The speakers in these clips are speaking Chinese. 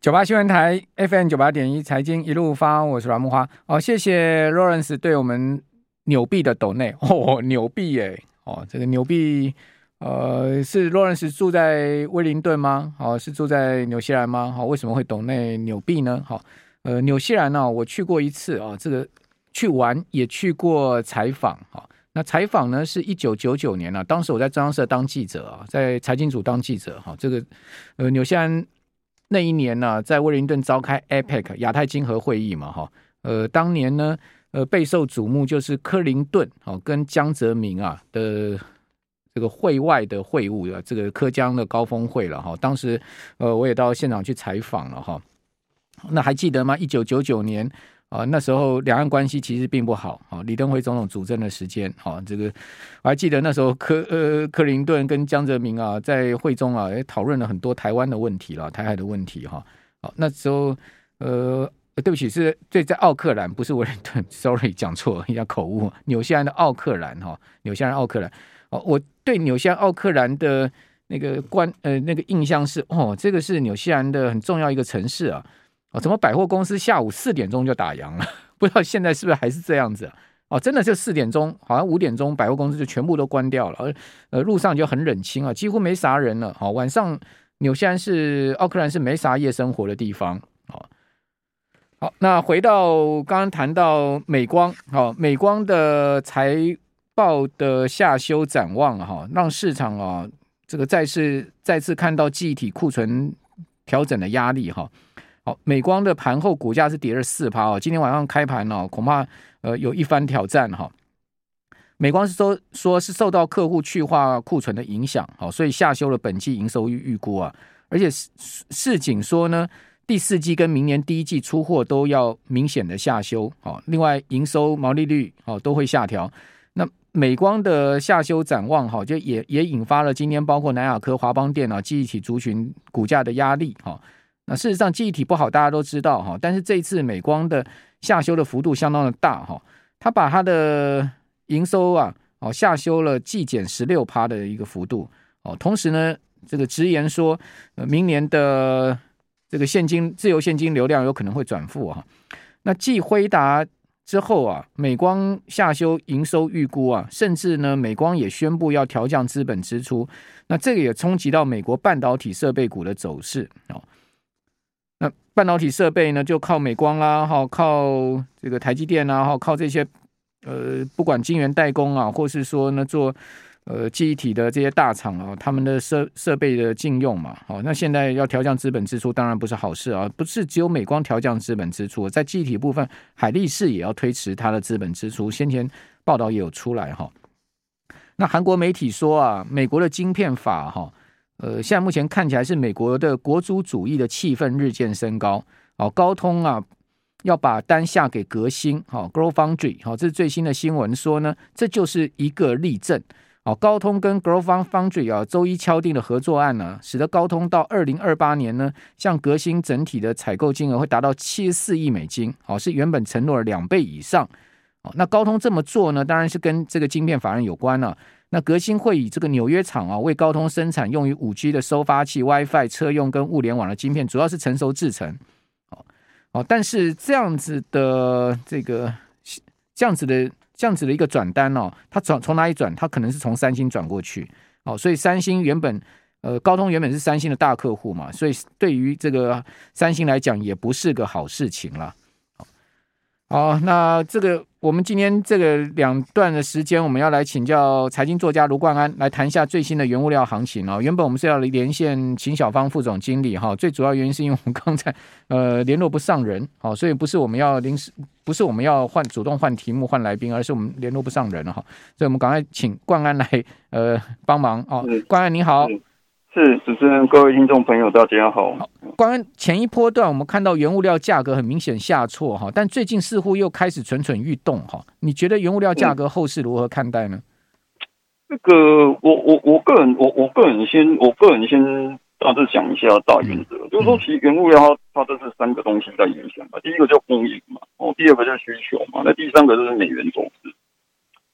九八新闻台 FM 九八点一财经一路发，我是阮木花。好，谢谢 Lawrence 对我们纽币的抖内 哦，纽币耶哦，这个纽币呃是 Lawrence 住在威灵顿吗？好、哦，是住在纽西兰吗？好、哦，为什么会抖内纽币呢？好、呃，纽西兰呢、哦，我去过一次啊、哦，这个去玩也去过采访哈。那采访呢，是一九九九年啊，当时我在中央社当记者啊，在财经组当记者哈。这个呃，纽西兰那一年呢、在威灵顿召开 APEC 亚太经合会议嘛哈。呃，当年呢，呃，备受瞩目就是克林顿哦跟江泽民啊的这个会外的会晤啊，这个科江的高峰会了哈。当时呃，我也到现场去采访了哈。那还记得吗？一九九九年。啊，那时候两岸关系其实并不好啊。李登辉总统主政的时间，啊，这个我还记得那时候克呃克林顿跟江泽民啊在会中啊也讨论了很多台湾的问题了，台海的问题哈。好，那时候呃对不起，是对在奥克兰，不是威灵顿，sorry 讲错一下口误。纽西兰的奥克兰哈，纽西兰奥克兰。哦，我对纽西兰奥克兰的那个观呃那个印象是哦，这个是纽西兰的很重要一个城市啊。哦，怎么百货公司下午四点钟就打烊了？不知道现在是不是还是这样子啊？哦，真的就四点钟，好像五点钟百货公司就全部都关掉了，而呃路上就很冷清啊，几乎没啥人了。好，晚上纽西兰是奥克兰是没啥夜生活的地方。好，好，那回到刚刚谈到美光，好，美光的财报的下修展望哈，让市场啊这个再次再次看到记忆体库存调整的压力哈。好，美光的盘后股价是跌了四趴哦。今天晚上开盘哦，恐怕呃有一番挑战哈。美光是说说是受到客户去化库存的影响，好，所以下修了本季营收预预估啊。而且市井说呢，第四季跟明年第一季出货都要明显的下修。好，另外营收毛利率哦都会下调。那美光的下修展望哈，就也也引发了今天包括南亚科、华邦电脑、记忆体族群股价的压力哈。那事实上，记忆体不好，大家都知道哈。但是这一次美光的下修的幅度相当的大哈，它把它的营收啊，哦下修了季减十六趴的一个幅度哦。同时呢，这个直言说，呃，明年的这个现金自由现金流量有可能会转负哈。那继辉达之后啊，美光下修营收预估啊，甚至呢，美光也宣布要调降资本支出。那这个也冲击到美国半导体设备股的走势哦。那半导体设备呢，就靠美光啦，哈，靠这个台积电啊，哈，靠这些呃，不管晶圆代工啊，或是说呢做呃记忆体的这些大厂啊，他们的设设备的禁用嘛，好，那现在要调降资本支出，当然不是好事啊，不是只有美光调降资本支出，在记忆体部分，海力士也要推迟它的资本支出，先前报道也有出来哈。那韩国媒体说啊，美国的晶片法哈。呃，现在目前看起来是美国的国族主义的气氛日渐升高。好，高通啊要把单下给革新，好，GlobalFoundries，好，这是最新的新闻说呢，这就是一个例证。好，高通跟 GlobalFoundries 啊，周一敲定的合作案呢，使得高通到二零二八年呢，向革新整体的采购金额会达到七十四亿美金，好，是原本承诺的两倍以上。好，那高通这么做呢，当然是跟这个晶片法案有关了。那革新会以这个纽约厂啊，为高通生产用于五 G 的收发器、WiFi 车用跟物联网的晶片，主要是成熟制程。哦哦，但是这样子的这个这样子的这样子的一个转单哦，它转从哪里转？它可能是从三星转过去。哦，所以三星原本呃高通原本是三星的大客户嘛，所以对于这个三星来讲，也不是个好事情了。好，那这个我们今天这个两段的时间，我们要来请教财经作家卢冠安来谈一下最新的原物料行情哦。原本我们是要连线秦小芳副总经理哈，最主要原因是因为我们刚才呃联络不上人，好，所以不是我们要临时，不是我们要换主动换题目换来宾，而是我们联络不上人了哈，所以我们赶快请冠安来呃帮忙哦。冠安你好。是主持人，各位听众朋友，大家好。好，关于前一波段，我们看到原物料价格很明显下挫哈，但最近似乎又开始蠢蠢欲动哈。你觉得原物料价格后市如何看待呢？这个，我我我个人，我我个人先，我个人先大致讲一下大原则，嗯、就是说，其实原物料它它这是三个东西在影响嘛。第一个叫供应嘛，哦，第二个叫需求嘛，那第三个就是美元走势。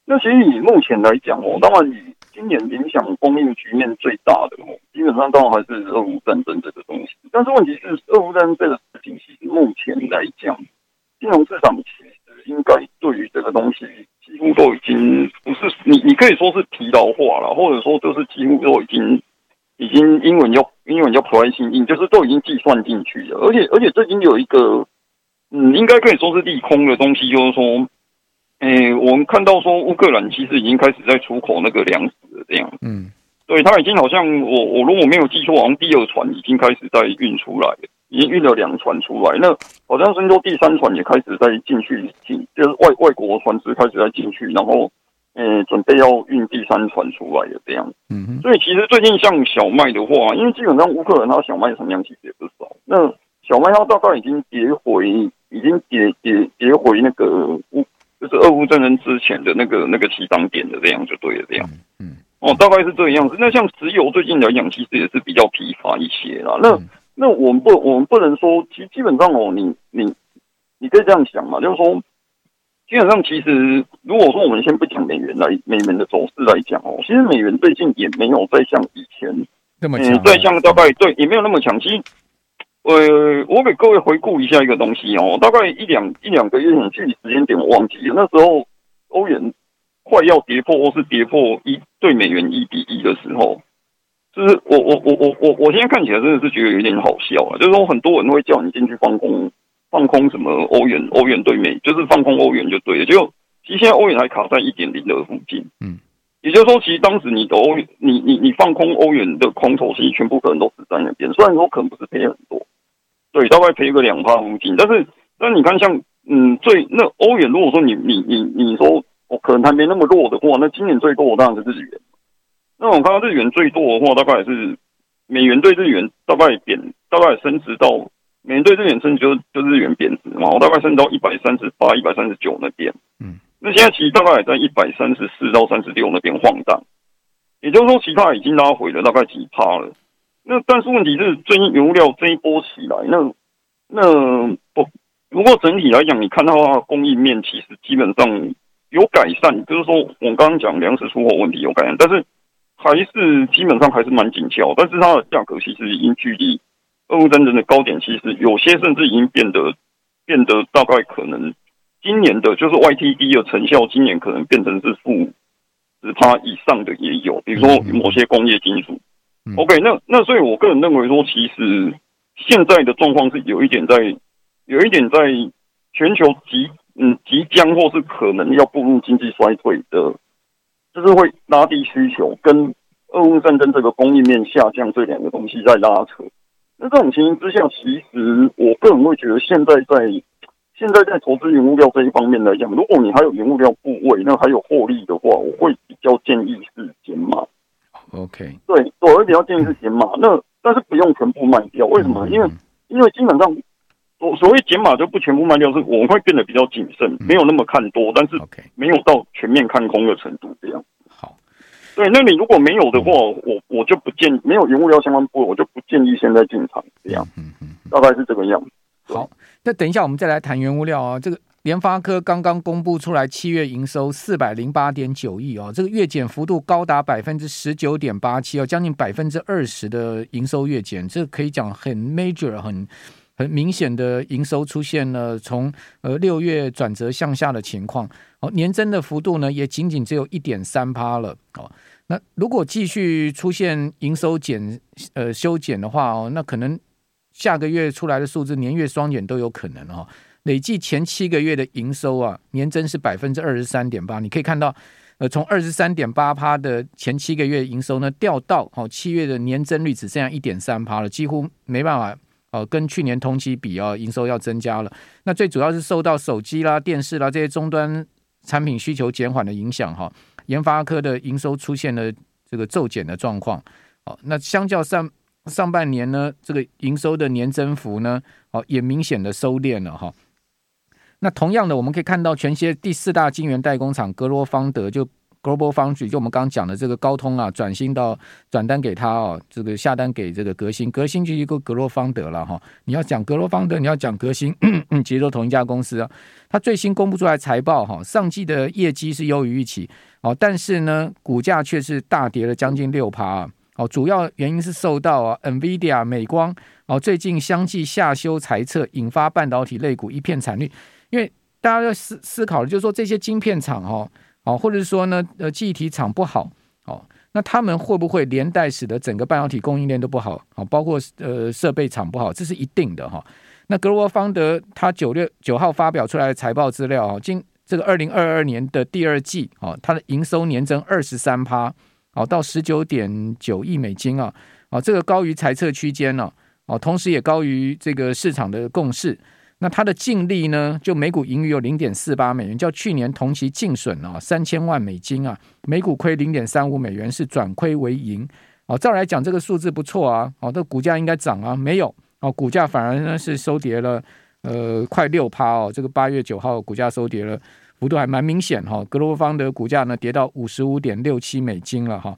那其实以目前来讲哦，当然以今年影响供应局面最大的哦，基本上当然还是俄乌战争这个东西。但是问题是，俄乌战争这个事情，其实目前来讲，金融市场其实应该对于这个东西几乎都已经不是你，你可以说是疲劳化了，或者说就是几乎都已经已经英文叫英文叫 pricing in，就是都已经计算进去了。而且而且最近有一个，嗯，应该可以说是利空的东西，就是说。诶、欸，我们看到说乌克兰其实已经开始在出口那个粮食了，这样。嗯，对，他已经好像我我如果没有记错，好像第二船已经开始在运出来了，已经运了两船出来。那好像是说第三船也开始在进去进，就是外外国船只开始在进去，然后呃准备要运第三船出来的这样。嗯，所以其实最近像小麦的话，因为基本上乌克兰它小麦产量其实也不少，那小麦它大概已经跌回，已经跌跌跌回那个乌。就是俄乌战争之前的那个那个起涨点的这样就对了，这样，嗯，哦，大概是这个样子。那像石油最近来讲，其实也是比较疲乏一些啦。那那我们不，我们不能说，其实基本上哦，你你你可以这样想嘛，就是说，基本上其实如果说我们先不讲美元来美元的走势来讲哦，其实美元最近也没有再像以前那么强，再像大概对也没有那么强。其实。呃，我给各位回顾一下一个东西哦，大概一两一两个月前，具体时间点我忘记了。那时候欧元快要跌破或是跌破一对美元一比一的时候，就是我我我我我我现在看起来真的是觉得有点好笑啊，就是说很多人会叫你进去放空放空什么欧元欧元对美，就是放空欧元就对了。就其实现在欧元还卡在一点零的附近，嗯，也就是说，其实当时你的欧元你你你放空欧元的空头，其实全部可能都死在那边，虽然说可能不是赔很多。对，大概赔个两趴附近，但是，但是你看像，嗯，最那欧元，如果说你你你你说，哦，可能还没那么弱的话，那今年最多的当然是日元。那我看到日元最多的话，大概是美元对日元大概贬，大概升值到美元对日元升值就就日元贬值嘛，我大概升到一百三十八、一百三十九那边。嗯，那现在其实大概也在一百三十四到三十六那边晃荡，也就是说，其他已经拉回了大概几趴了。那但是问题是，最近油料这一波起来，那那不，如果整体来讲，你看到它的供应面其实基本上有改善，就是说我刚刚讲粮食出口问题有改善，但是还是基本上还是蛮紧俏。但是它的价格其实已经距离俄乌战争的高点，其实有些甚至已经变得变得大概可能今年的就是 YTD 的成效，今年可能变成是负十趴以上的也有，比如说某些工业金属。OK，那那所以，我个人认为说，其实现在的状况是有一点在，有一点在全球即嗯即将或是可能要步入经济衰退的，就是会拉低需求，跟俄乌战争这个供应面下降这两个东西在拉扯。那这种情形之下，其实我个人会觉得，现在在现在在投资原物料这一方面来讲，如果你还有原物料部位，那还有获利的话，我会比较建议是减码。OK，对，我会比较建议是减码，那但是不用全部卖掉，为什么？因为因为基本上所所谓减码就不全部卖掉，是我们会变得比较谨慎，没有那么看多，但是没有到全面看空的程度这样。好，对，那你如果没有的话，我我就不建议，没有原物料相关部位，我就不建议现在进场这样。嗯嗯，大概是这个样子。好，那等一下我们再来谈原物料啊，这个。联发科刚刚公布出来，七月营收四百零八点九亿哦，这个月减幅度高达百分之十九点八七哦，将近百分之二十的营收月减，这可以讲很 major 很很明显的营收出现了从呃六月转折向下的情况哦，年增的幅度呢也仅仅只有一点三趴了哦。那如果继续出现营收减呃修减的话哦，那可能下个月出来的数字年月双减都有可能哦。累计前七个月的营收啊，年增是百分之二十三点八。你可以看到，呃，从二十三点八趴的前七个月营收呢，掉到哦七月的年增率只剩下一点三趴了，几乎没办法哦跟去年同期比啊，营收要增加了。那最主要是受到手机啦、电视啦这些终端产品需求减缓的影响哈。研发科的营收出现了这个骤减的状况。哦，那相较上上半年呢，这个营收的年增幅呢，哦也明显的收敛了哈。那同样的，我们可以看到，全世界第四大晶圆代工厂格罗方德就 Global Foundry，就我们刚刚讲的这个高通啊，转新到转单给他哦，这个下单给这个革新，革新就一个格罗方德了哈。你要讲格罗方德，你要讲革新，其实都同一家公司啊。它最新公布出来财报哈，上季的业绩是优于预期哦，但是呢，股价却是大跌了将近六趴啊。哦，主要原因是受到啊，NVIDIA 美光哦最近相继下修财测，引发半导体类股一片惨绿。因为大家要思思考的，就是说这些晶片厂哈，哦，或者是说呢，呃，记忆体厂不好哦，那他们会不会连带使得整个半导体供应链都不好？哦，包括呃设备厂不好，这是一定的哈。那格罗方德他九月九号发表出来的财报资料啊，今这个二零二二年的第二季哦，它的营收年增二十三趴。哦，到十九点九亿美金啊，啊，这个高于财测区间呢，哦，同时也高于这个市场的共识。那它的净利呢，就每股盈余有零点四八美元，较去年同期净损啊三千万美金啊，每股亏零点三五美元，是转亏为盈。哦，照来讲这个数字不错啊，哦，这股价应该涨啊，没有哦，股价反而呢是收跌了，呃，快六趴哦，这个八月九号股价收跌了。幅度还蛮明显哈，格罗方的股价呢跌到五十五点六七美金了哈，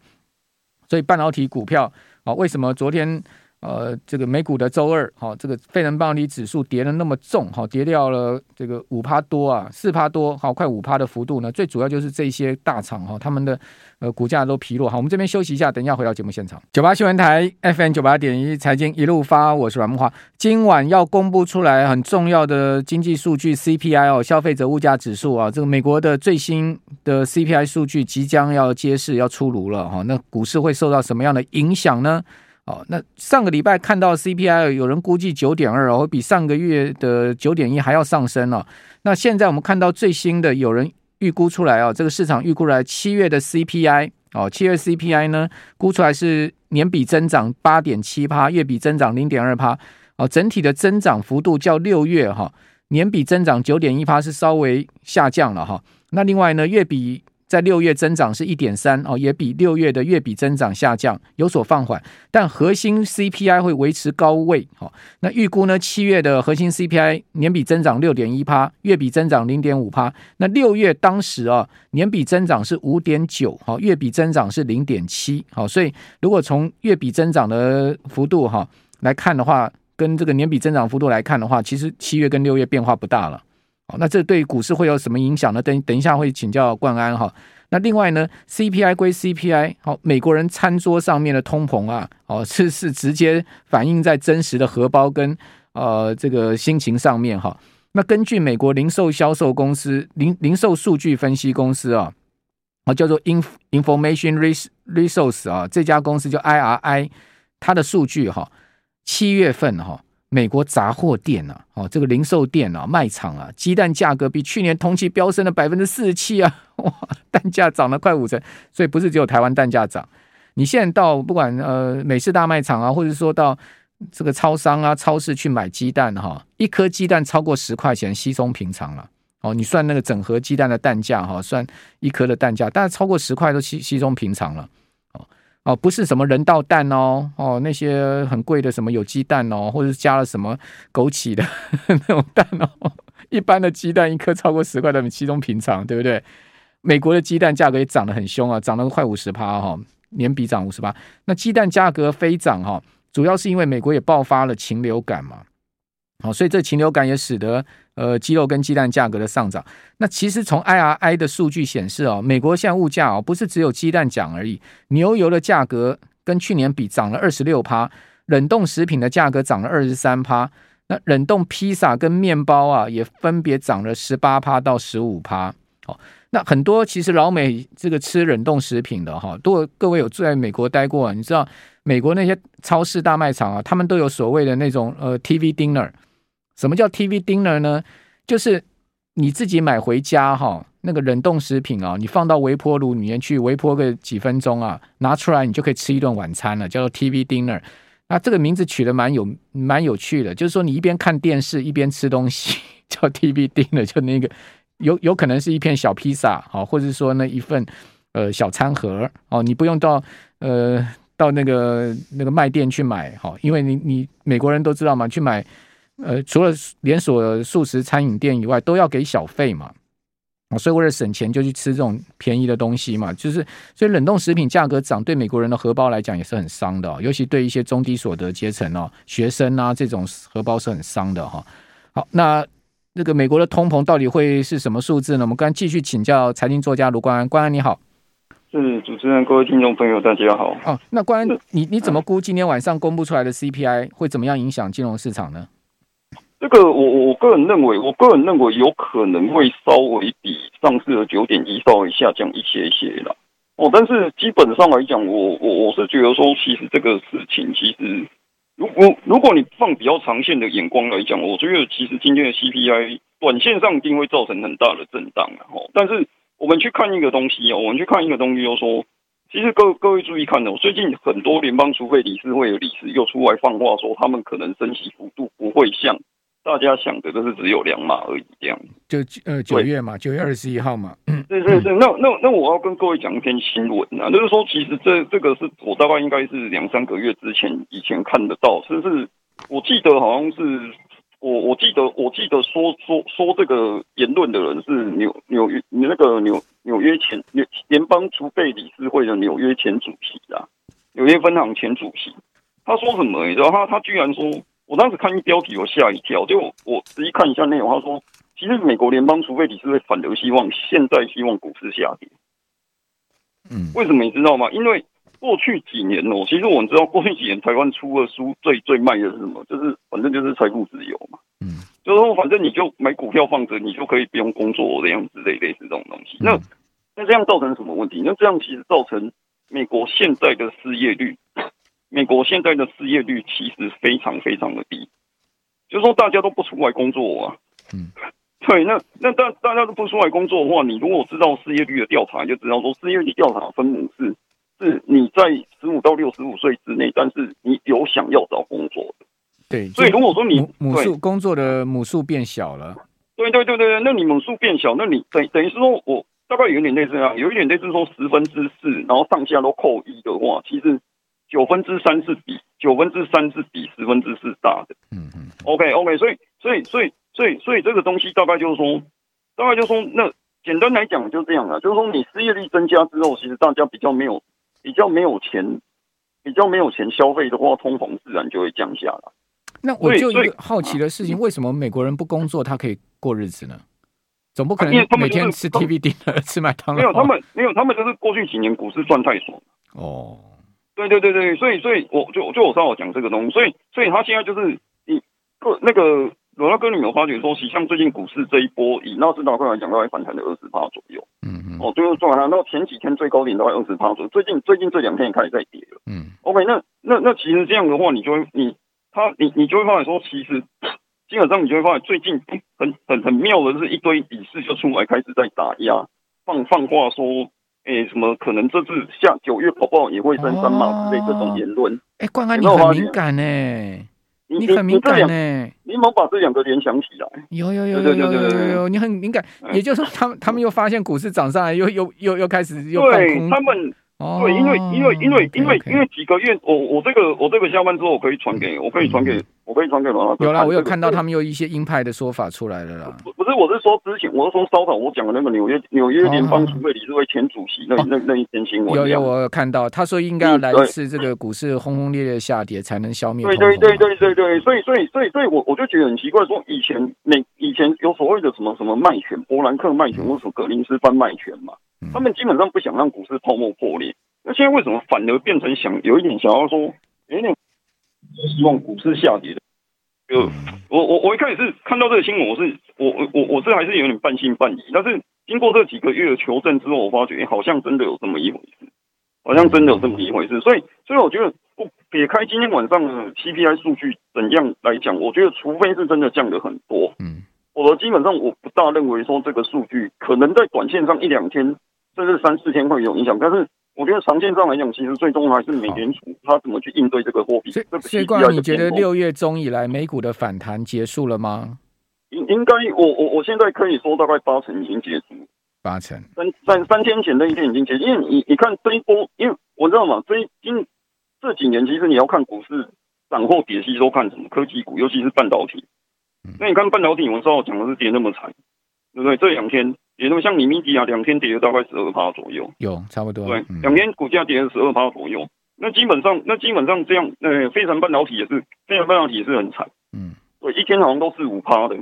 所以半导体股票啊，为什么昨天？呃，这个美股的周二，哈、哦，这个费城半导体指数跌得那么重，哈、跌掉了这个五趴多啊，四趴多，好、快五趴的幅度呢。最主要就是这些大厂哈，他们的呃股价都疲弱。好，我们这边休息一下，等一下回到节目现场。九八新闻台 FM 九八点一财经一路发，我是阮木华。今晚要公布出来很重要的经济数据 CPI 哦，消费者物价指数啊，这个美国的最新的 CPI 数据即将要揭示要出炉了哈、那股市会受到什么样的影响呢？哦，那上个礼拜看到 CPI，有人估计九点二哦，比上个月的九点一还要上升了。那现在我们看到最新的，有人预估出来啊，这个市场预估来七月的 CPI 哦，七月 CPI 呢估出来是年比增长八点七趴，月比增长零点二趴。哦，整体的增长幅度较六月哈年比增长九点一趴是稍微下降了哈。那另外呢，月比。在六月增长是一点三哦，也比六月的月比增长下降有所放缓，但核心 CPI 会维持高位哦。那预估呢，七月的核心 CPI 年比增长六点一趴，月比增长零点五趴。那六月当时啊，年比增长是五点九，好，月比增长是零点七，好，所以如果从月比增长的幅度哈来看的话，跟这个年比增长幅度来看的话，其实七月跟六月变化不大了。好，那这对股市会有什么影响呢？等等一下会请教冠安哈。那另外呢，CPI 归 CPI，好，美国人餐桌上面的通膨啊，哦，是是直接反映在真实的荷包跟呃这个心情上面哈。那根据美国零售销售公司零零售数据分析公司啊，啊叫做 In Information Resource 啊，这家公司叫 IRI，它的数据哈，七月份哈。美国杂货店啊，哦，这个零售店啊，卖场啊，鸡蛋价格比去年同期飙升了百分之四十七啊，哇，蛋价涨了快五成，所以不是只有台湾蛋价涨，你现在到不管呃美式大卖场啊，或者说到这个超商啊、超市去买鸡蛋哈，一颗鸡蛋超过十块钱稀松平常了，哦，你算那个整盒鸡蛋的蛋价哈，算一颗的蛋价，但是超过十块都稀稀松平常了。哦，不是什么人道蛋哦，哦，那些很贵的什么有鸡蛋哦，或者是加了什么枸杞的 那种蛋哦，一般的鸡蛋一颗超过十块，他们稀中平常，对不对？美国的鸡蛋价格也涨得很凶啊，涨了快五十趴哈，年比涨五十趴。那鸡蛋价格飞涨哈，主要是因为美国也爆发了禽流感嘛，好，所以这禽流感也使得。呃，鸡肉跟鸡蛋价格的上涨，那其实从 IRI 的数据显示哦，美国现在物价哦，不是只有鸡蛋涨而已，牛油的价格跟去年比涨了二十六趴，冷冻食品的价格涨了二十三趴，那冷冻披萨跟面包啊，也分别涨了十八趴到十五趴。哦，那很多其实老美这个吃冷冻食品的哈，都各位有住在美国待过，你知道美国那些超市大卖场啊，他们都有所谓的那种呃 TV dinner。什么叫 TV dinner 呢？就是你自己买回家哈，那个冷冻食品啊，你放到微波炉里面去微波个几分钟啊，拿出来你就可以吃一顿晚餐了，叫做 TV dinner。那这个名字取得蛮有蛮有趣的，就是说你一边看电视一边吃东西，叫 TV dinner，就那个有有可能是一片小披萨啊，或者说那一份呃小餐盒哦，你不用到呃到那个那个卖店去买哈，因为你你美国人都知道嘛，去买。呃，除了连锁素食餐饮店以外，都要给小费嘛。所以为了省钱就去吃这种便宜的东西嘛，就是所以冷冻食品价格涨，对美国人的荷包来讲也是很伤的，尤其对一些中低所得阶层哦，学生啊这种荷包是很伤的哈。好，那那个美国的通膨到底会是什么数字呢？我们刚继续请教财经作家卢冠安，冠安你好，是主持人，各位听众朋友大家好。哦，那关安你你怎么估今天晚上公布出来的 CPI 会怎么样影响金融市场呢？这个我我个人认为，我个人认为有可能会稍微比上次的九点一稍微下降一些些啦。哦，但是基本上来讲，我我我是觉得说，其实这个事情其实，如果如果你放比较长线的眼光来讲，我觉得其实今天的 CPI 短线上一定会造成很大的震荡啊。哦，但是我们去看一个东西哦，我们去看一个东西，就说，其实各各位注意看哦，最近很多联邦储备理事会的理事又出来放话说，他们可能升息幅度不会像。大家想的都是只有两码而已，这样就呃九月嘛，九月二十一号嘛。对对对，那那那我要跟各位讲一篇新闻啊，就是说其实这这个是我大概应该是两三个月之前以前看得到，就是我记得好像是我我记得我记得说说说这个言论的人是纽纽约那个纽纽约前联联邦储备理事会的纽约前主席啊，纽约分行前主席，他说什么？你知道他他居然说。我当时看一标题，我吓一跳。就我仔细看一下内容，他说，其实美国联邦储备理事会反流希望现在希望股市下跌。嗯，为什么你知道吗？因为过去几年哦，其实我们知道过去几年台湾出的书最最卖的是什么？就是反正就是财富自由嘛。嗯，就是说反正你就买股票放着，你就可以不用工作这样子类类似这种东西。那那这样造成什么问题？那这样其实造成美国现在的失业率。美国现在的失业率其实非常非常的低，就是说大家都不出来工作啊。嗯，对，那那大大家都不出来工作的话，你如果知道失业率的调查，就知道说失业率调查分母是是你在十五到六十五岁之内，但是你有想要找工作的。对，所以如果说你母数工作的母数变小了，对对对对，那你母数变小，那你等等于是说我大概有一点类似这样，有一点类似说十分之四，然后上下都扣一的话，其实。九分之三是比九分之三是比十分之四大的，嗯嗯，OK OK，所以所以所以所以所以这个东西大概就是说，大概就是说，那简单来讲就这样啊，就是说你失业率增加之后，其实大家比较没有比较没有钱，比较没有钱消费的话，通膨自然就会降下来。那我就一个好奇的事情，为什么美国人不工作，他可以过日子呢？总不可能每天吃 TV dinner、吃麦当劳？没有，他们没有，他们就是过去几年股市赚太爽哦。对对对对，所以所以我就就我稍微讲这个东西，所以所以他现在就是你个那个罗大哥，你有发觉说，像最近股市这一波，以纳斯达克来讲，大概反弹了二十趴左右。嗯嗯。哦，最后赚完了，那前几天最高点大概二十趴左右，最近最近这两天也开始在跌了。嗯。OK，那那那其实这样的话，你就会你他你你就会发现说，其实基本上你就会发现，最近很很很妙的是一堆理事就出来开始在打压，放放话说。诶，什么可能这次像九月好不好也会升三毛之类这种言论？诶，国安很敏感呢，你很敏感呢，你莫把这两个联想起来。有有有有有有有，你很敏感，也就是他们他们又发现股市涨上来，又又又又开始又放空。哦，对，因为因为因为因为因为几个月，我我这个我这个下班之后，我可以传给我可以传给我可以传给罗老师。有啦，我有看到他们有一些鹰派的说法出来了啦。不不是，我是说之前，我是说稍早我讲的那个纽约纽约联邦储备理事会前主席那那那一篇新闻。有有，我有看到他说应该要来一次这个股市轰轰烈烈下跌才能消灭。对对对对对对，所以所以所以所以我我就觉得很奇怪，说以前那以前有所谓的什么什么卖权，伯兰克卖权或者格林斯潘卖权嘛，他们基本上不想让股市泡沫破裂。那现在为什么反而变成想有一点想要说，有点希望股市下跌的？就我我我一开始是看到这个新闻，我是我我我我是还是有点半信半疑。但是经过这几个月的求证之后，我发觉好像真的有这么一回事，好像真的有这么一回事。所以所以我觉得，不撇开今天晚上的 CPI 数据怎样来讲，我觉得除非是真的降得很多，嗯，我基本上我不大认为说这个数据可能在短线上一两天甚至三四天会有影响，但是。我觉得长线上来讲，其实最终还是美联储它怎么去应对这个货币。所以，冠安，你觉得六月中以来美股的反弹结束了吗？应应该，我我我现在可以说大概八成已经结束。八成。三三三天前那一天已经结束，因为你你看这一波，因为我知道嘛，这一今这几年其实你要看股市涨或跌，其实都看什么科技股，尤其是半导体。那你看半导体，我上午讲的是跌那么惨。对不对？这两天，也都像你米迪亚两天跌了大概十二趴左右，有差不多，对，两、嗯、天股价跌了十二趴左右。那基本上，那基本上这样，呃，非常半导体也是，非常半导体也是很惨，嗯，对，一天好像都是五趴的。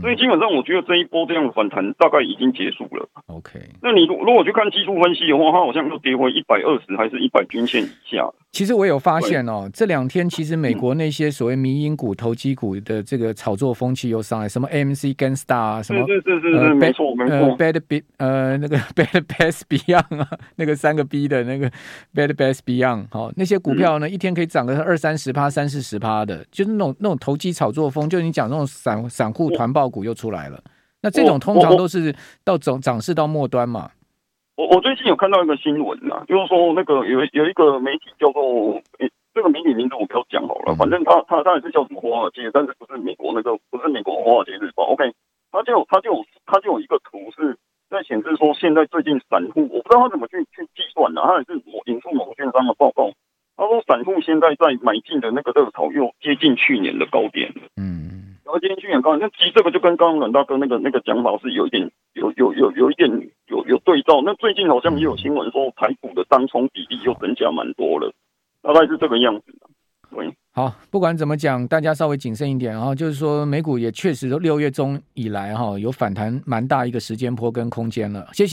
所以基本上，我觉得这一波这样的反弹大概已经结束了。OK，那你如果去看技术分析的话，它好像又跌回一百二十还是一百均线以下。其实我有发现哦，这两天其实美国那些所谓民营股、投机股的这个炒作风气又上来，什么 AMC、Genstar 啊，什么是是是是，没错没错，Bed B 呃那个 Bad Bath Beyond 啊，那个三个 B 的那个 Bad Bath Beyond，好，那些股票呢，一天可以涨个二三十趴、三四十趴的，就是那种那种投机炒作风，就是你讲那种散散户团爆股又出来了。那这种通常都是到涨涨势到末端嘛。我我最近有看到一个新闻啊，就是说那个有有一个媒体叫做诶、欸，这个媒体名字我不要讲好了，反正他他当然是叫什么华尔街，但是不是美国那个不是美国华尔街日报。OK，他就他就他就有一个图是在显示说，现在最近散户，我不知道他怎么去去计算的，他也是某引述某券商的报告，他说散户现在在买进的那个热潮又接近去年的高点。嗯，今天去年高，那其实这个就跟刚刚阮大哥那个那个讲法是有一点有有有有一点。有有对照，那最近好像也有新闻说台股的当冲比例又增加蛮多了，大概是这个样子。对，好，不管怎么讲，大家稍微谨慎一点。啊就是说，美股也确实六月中以来哈有反弹蛮大一个时间波跟空间了。谢谢。